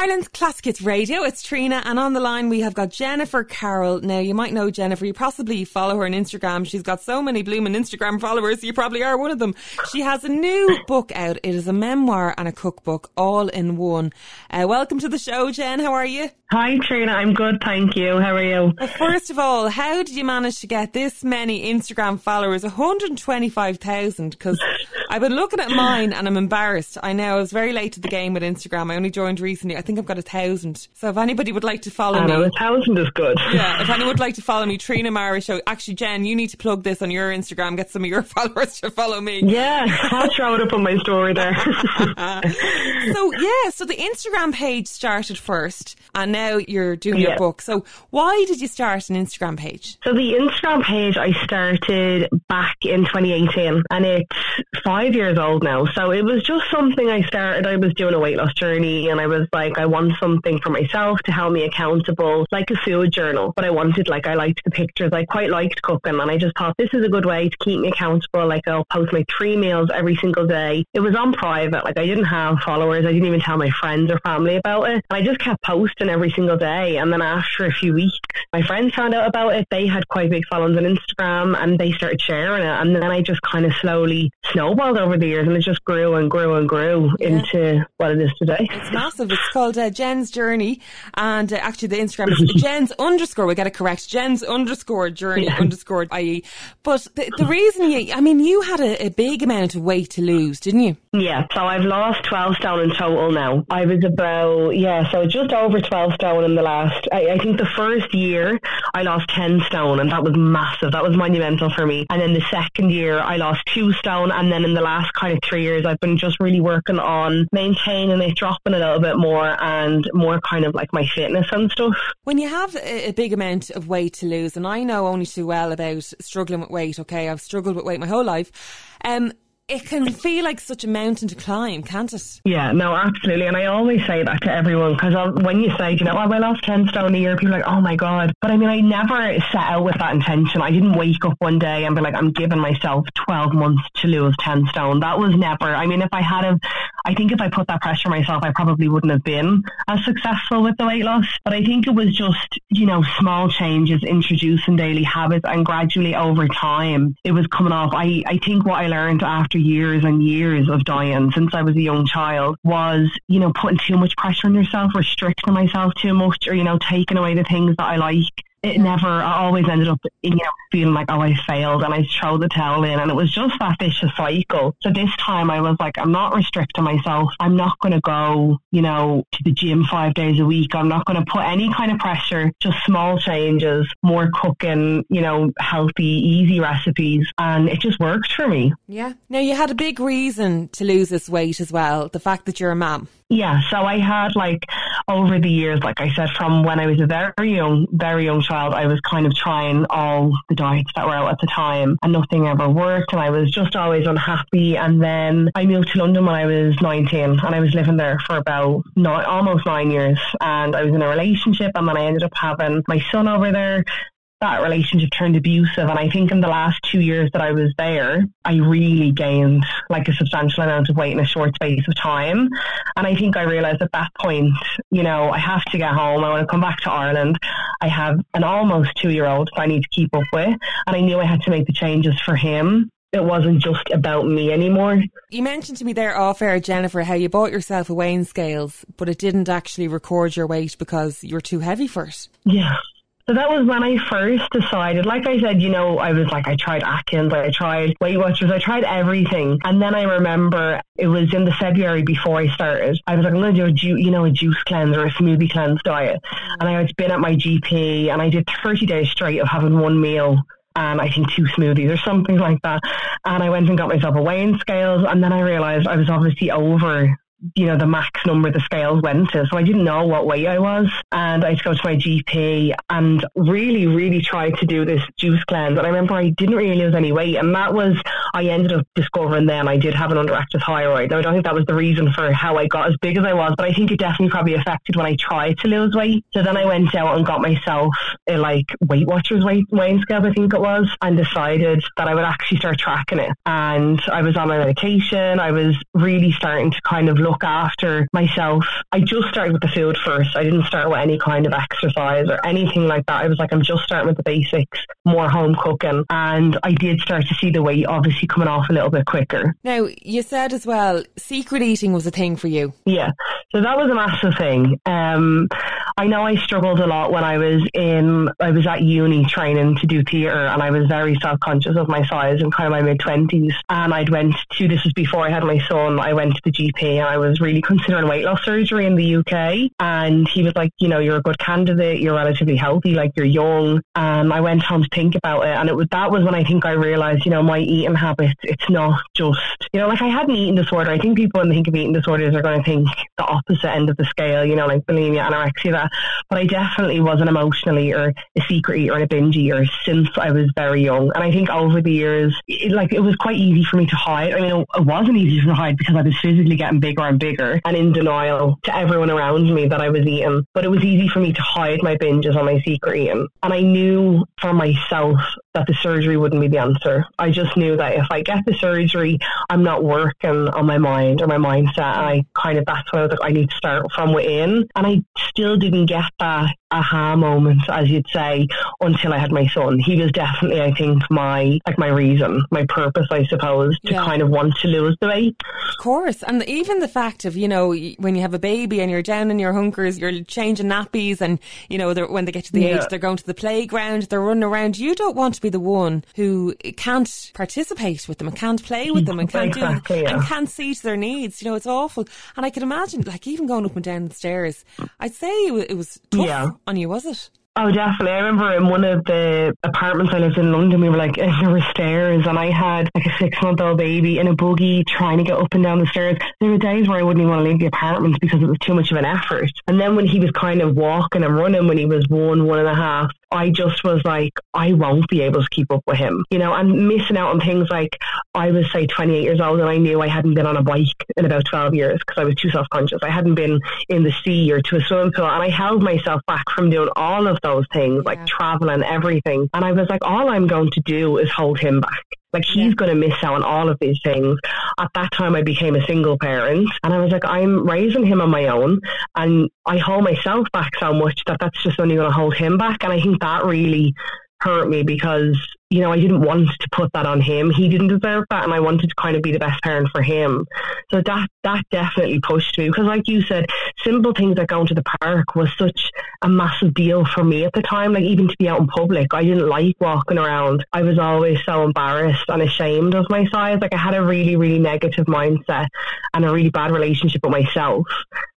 Ireland's Classic Hits Radio. It's Trina, and on the line we have got Jennifer Carroll. Now, you might know Jennifer. You possibly follow her on Instagram. She's got so many blooming Instagram followers. You probably are one of them. She has a new book out. It is a memoir and a cookbook all in one. Uh, welcome to the show, Jen. How are you? Hi, Trina. I'm good, thank you. How are you? Well, first of all, how did you manage to get this many Instagram followers? 125,000. Because I've been looking at mine and I'm embarrassed. I know I was very late to the game with Instagram. I only joined recently. I think I've got a thousand. So if anybody would like to follow I know, me, a thousand is good. yeah, if anyone would like to follow me, Trina Mara Show. Actually, Jen, you need to plug this on your Instagram. Get some of your followers to follow me. Yeah, I'll throw it up on my story there. So yeah, so the Instagram page started first, and now you're doing your book. So why did you start an Instagram page? so the Instagram page I started back in 2018 and it's five years old now. So it was just something I started. I was doing a weight loss journey and I was like, I want something for myself to help me accountable, like a food journal. But I wanted, like, I liked the pictures. I quite liked cooking and I just thought this is a good way to keep me accountable. Like I'll post my three meals every single day. It was on private. Like I didn't have followers. I didn't even tell my friends or family about it. I just kept posting every single day. And then after a few weeks, my friends found out about it. They had quite big followings on Instagram and they started sharing it. And then I just kind of slowly snowballed over the years and it just grew and grew and grew into what it is today. It's massive. It's called uh, Jen's Journey, and uh, actually the Instagram is Jen's underscore. We get it correct. Jen's underscore journey Yeah. underscore ie. But the, the reason you, I mean, you had a, a big amount of weight to lose, didn't you? Yeah, so I've lost 12 stone in total now. I was about, yeah, so just over 12 stone in the last, I, I think the first year I lost 10 stone and that was massive. That was monumental for me. And then the second year I lost two stone. And then in the last kind of three years, I've been just really working on maintaining it, dropping a little bit more and more kind of like my fitness and stuff. When you have a big amount of weight to lose, and I know only too well about struggling with weight. Okay, I've struggled with weight my whole life. Um, it can feel like such a mountain to climb, can't it? Yeah, no, absolutely. And I always say that to everyone because when you say, you know, oh, I lost 10 stone a year, people are like, oh my God. But I mean, I never set out with that intention. I didn't wake up one day and be like, I'm giving myself 12 months to lose 10 stone. That was never, I mean, if I had have, I think if I put that pressure on myself, I probably wouldn't have been as successful with the weight loss. But I think it was just, you know, small changes, introducing daily habits and gradually over time, it was coming off. I, I think what I learned after years and years of dieting since I was a young child was, you know, putting too much pressure on yourself, restricting myself too much, or, you know, taking away the things that I like. It never, I always ended up, you know, feeling like, oh, I failed and I throw the towel in. And it was just that vicious cycle. So this time I was like, I'm not restricting myself. I'm not going to go, you know, to the gym five days a week. I'm not going to put any kind of pressure, just small changes, more cooking, you know, healthy, easy recipes. And it just worked for me. Yeah. Now you had a big reason to lose this weight as well. The fact that you're a mum. Yeah, so I had like over the years, like I said, from when I was a very young, very young child, I was kind of trying all the diets that were out at the time and nothing ever worked and I was just always unhappy. And then I moved to London when I was 19 and I was living there for about nine, almost nine years and I was in a relationship and then I ended up having my son over there that relationship turned abusive. And I think in the last two years that I was there, I really gained like a substantial amount of weight in a short space of time. And I think I realized at that point, you know, I have to get home. I want to come back to Ireland. I have an almost two year old that I need to keep up with. And I knew I had to make the changes for him. It wasn't just about me anymore. You mentioned to me there off air, Jennifer, how you bought yourself a weighing scales, but it didn't actually record your weight because you were too heavy for it. Yeah. So that was when I first decided, like I said, you know, I was like, I tried Atkins, I tried Weight Watchers, I tried everything. And then I remember it was in the February before I started. I was like, I'm going to do a, ju- you know, a juice cleanse or a smoothie cleanse diet. And I had been at my GP and I did 30 days straight of having one meal and I think two smoothies or something like that. And I went and got myself a weighing scales. And then I realized I was obviously over you know, the max number the scales went to. So I didn't know what weight I was. And I had to go to my GP and really, really tried to do this juice cleanse. And I remember I didn't really lose any weight. And that was, I ended up discovering then I did have an underactive thyroid. Now, I don't think that was the reason for how I got as big as I was, but I think it definitely probably affected when I tried to lose weight. So then I went out and got myself a like Weight Watchers weight, weighing scale, I think it was, and decided that I would actually start tracking it. And I was on my medication. I was really starting to kind of look after myself. I just started with the food first. I didn't start with any kind of exercise or anything like that. I was like, I'm just starting with the basics, more home cooking. And I did start to see the weight obviously coming off a little bit quicker. Now, you said as well, secret eating was a thing for you. Yeah. So that was a massive thing. Um, I know I struggled a lot when I was in, I was at uni training to do theatre and I was very self conscious of my size in kind of my mid 20s. And I'd went to, this was before I had my son, I went to the GP and I was really considering weight loss surgery in the UK. And he was like, you know, you're a good candidate, you're relatively healthy, like you're young. And I went home to think about it. And it was, that was when I think I realized, you know, my eating habits, it's not just, you know, like I had an eating disorder. I think people when they think of eating disorders are going to think the opposite end of the scale, you know, like bulimia, anorexia, that. But I definitely was an emotional eater, a secret and a binge eater since I was very young. And I think over the years, it, like it was quite easy for me to hide. I mean, it wasn't easy to hide because I was physically getting bigger and bigger and in denial to everyone around me that I was eating. But it was easy for me to hide my binges on my secret eating. And I knew for myself that the surgery wouldn't be the answer. I just knew that if I get the surgery, I'm not working on my mind or my mindset. I kind of, that's why I was like, I need to start from within. And I still didn't get that aha moment, as you'd say, until I had my son. He was definitely, I think, my like my reason, my purpose, I suppose, to yeah. kind of want to lose the weight. Of course, and even the fact of you know when you have a baby and you're down in your hunkers, you're changing nappies, and you know when they get to the yeah. age they're going to the playground, they're running around. You don't want to be the one who can't participate with them and can't play with them and can't exactly, do yeah. and can't see to their needs. You know, it's awful. And I can imagine, like even going up and down the stairs, I'd say it was tough. Yeah on you, was it? Oh, definitely. I remember in one of the apartments I lived in London, we were like, there were stairs, and I had like a six month old baby in a buggy trying to get up and down the stairs. There were days where I wouldn't even want to leave the apartment because it was too much of an effort. And then when he was kind of walking and running when he was one, one and a half, I just was like, I won't be able to keep up with him, you know, and missing out on things like I was, say, 28 years old and I knew I hadn't been on a bike in about 12 years because I was too self conscious. I hadn't been in the sea or to a swimming pool and I held myself back from doing all of those things, like traveling, and everything. And I was like, all I'm going to do is hold him back. Like he's yeah. going to miss out on all of these things. At that time, I became a single parent, and I was like, I'm raising him on my own, and I hold myself back so much that that's just only going to hold him back. And I think that really hurt me because you know, I didn't want to put that on him. He didn't deserve that, and I wanted to kind of be the best parent for him. So that that definitely pushed me because, like you said, simple things like going to the park was such a massive deal for me at the time. Like even to be out in public, I didn't like walking around. I was always so embarrassed and ashamed of my size. Like I had a really, really negative mindset and a really bad relationship with myself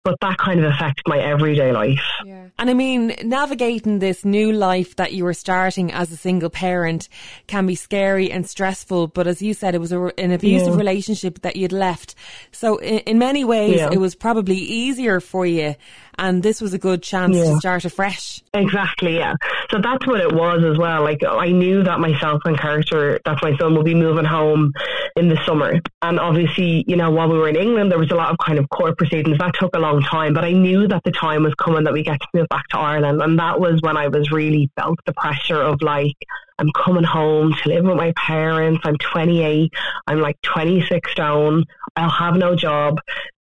but that kind of affected my everyday life. Yeah. And I mean, navigating this new life that you were starting as a single parent can be scary and stressful. But as you said, it was a, an abusive yeah. relationship that you'd left. So in, in many ways, yeah. it was probably easier for you and this was a good chance yeah. to start afresh. Exactly, yeah. So that's what it was as well. Like I knew that myself and character, that my son will be moving home in the summer, and obviously, you know, while we were in England, there was a lot of kind of court proceedings. That took a long time, but I knew that the time was coming that we get to move back to Ireland, and that was when I was really felt the pressure of like. I'm coming home to live with my parents. I'm 28. I'm like 26 stone. I'll have no job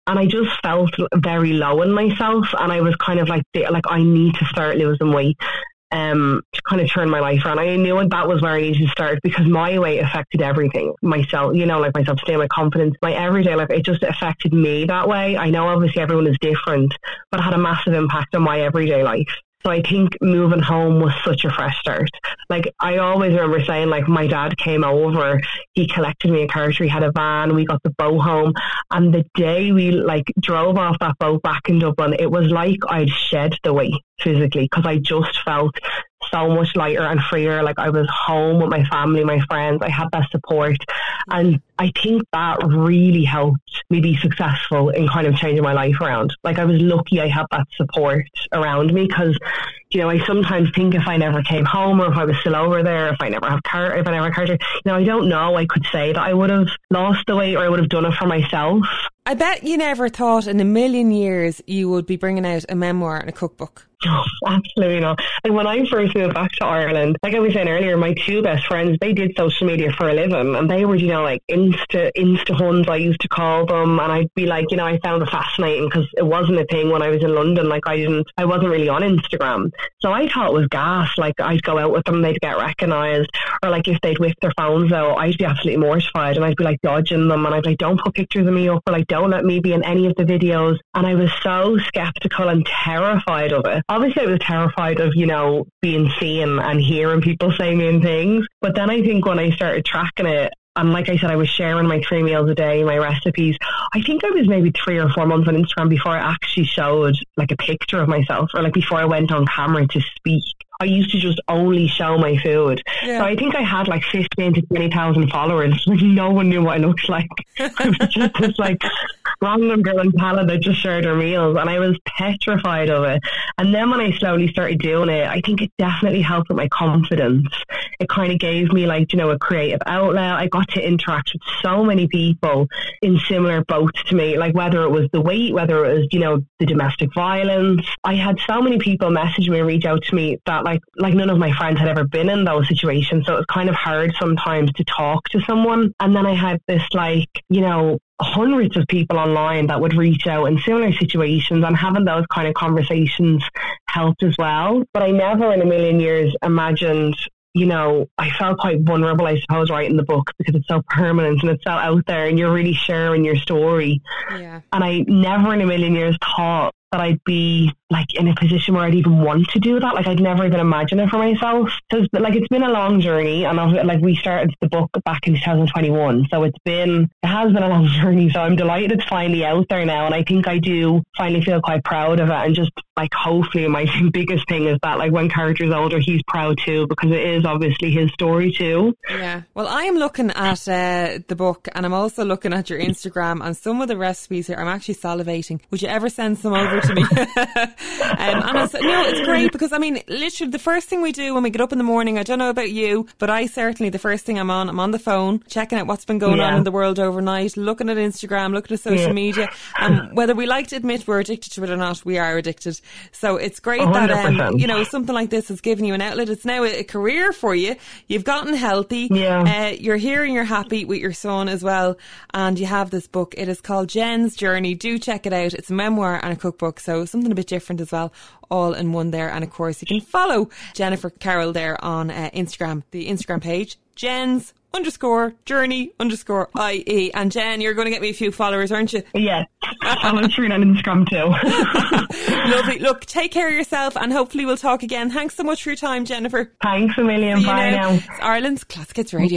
and I just felt very low in myself, and I was kind of like, like I need to start losing weight. Um, to kind of turn my life around. I knew that was where I needed to start because my weight affected everything. Myself, you know, like my self esteem, my confidence, my everyday life. It just affected me that way. I know obviously everyone is different, but it had a massive impact on my everyday life. So I think moving home was such a fresh start. Like I always remember saying, like my dad came over, he collected me a car, he had a van, we got the boat home, and the day we like drove off that boat back in Dublin, it was like I'd shed the weight physically because I just felt so much lighter and freer. Like I was home with my family, my friends. I had that support. And I think that really helped me be successful in kind of changing my life around. Like I was lucky I had that support around me because, you know, I sometimes think if I never came home or if I was still over there, if I never have car, if I never had car, you know, I don't know. I could say that I would have lost the weight or I would have done it for myself. I bet you never thought in a million years you would be bringing out a memoir and a cookbook. Oh, absolutely not. And when I first moved back to Ireland, like I was saying earlier, my two best friends, they did social media for a living and they were, you know, like Insta, Insta huns, I used to call them. And I'd be like, you know, I found it fascinating because it wasn't a thing when I was in London. Like I didn't, I wasn't really on Instagram. So I thought it was gas. Like I'd go out with them, they'd get recognized. Or like if they'd whip their phones out, I'd be absolutely mortified and I'd be like dodging them and I'd be like, don't put pictures of me up or like, don't let me be in any of the videos. And I was so skeptical and terrified of it obviously I was terrified of, you know, being seen and hearing people say mean things. But then I think when I started tracking it, and like I said, I was sharing my three meals a day, my recipes. I think I was maybe three or four months on Instagram before I actually showed like a picture of myself or like before I went on camera to speak. I used to just only show my food. Yeah. So I think I had like 15 to 20,000 followers. no one knew what I looked like. I was just this like random girl in Tallaght that just shared her meals and I was petrified of it. And then when I slowly started doing it, I think it definitely helped with my confidence. It kind of gave me like, you know, a creative outlet. I got to interact with so many people in similar boats to me, like whether it was the weight, whether it was, you know, the domestic violence. I had so many people message me and reach out to me that like like none of my friends had ever been in those situations. So it was kind of hard sometimes to talk to someone. And then I had this like, you know, hundreds of people online that would reach out in similar situations and having those kind of conversations helped as well. But I never in a million years imagined you know, I felt quite vulnerable, I suppose, writing the book because it's so permanent and it's so out there and you're really sharing your story. Yeah. And I never in a million years thought that I'd be like in a position where I'd even want to do that. Like I'd never even imagine it for myself. So like it's been a long journey, and I've, like we started the book back in 2021, so it's been it has been a long journey. So I'm delighted it's finally out there now, and I think I do finally feel quite proud of it. And just like hopefully my biggest thing is that like when character's older, he's proud too because it is obviously his story too. Yeah. Well, I am looking at uh, the book, and I'm also looking at your Instagram and some of the recipes here. I'm actually salivating. Would you ever send some over to me? um, and it's, no, it's great because I mean, literally, the first thing we do when we get up in the morning, I don't know about you, but I certainly, the first thing I'm on, I'm on the phone, checking out what's been going yeah. on in the world overnight, looking at Instagram, looking at social yeah. media. And whether we like to admit we're addicted to it or not, we are addicted. So it's great 100%. that, um, you know, something like this has given you an outlet. It's now a, a career for you. You've gotten healthy. Yeah. Uh, you're here and you're happy with your son as well. And you have this book. It is called Jen's Journey. Do check it out. It's a memoir and a cookbook. So something a bit different as well, all in one there. And of course, you can follow Jennifer Carroll there on uh, Instagram, the Instagram page, Jen's underscore journey underscore IE. And Jen, you're going to get me a few followers, aren't you? Yeah. I'm on Instagram too. Lovely. Look, take care of yourself and hopefully we'll talk again. Thanks so much for your time, Jennifer. Thanks a million. Bye now. now. It's Ireland's Classic Hits Radio.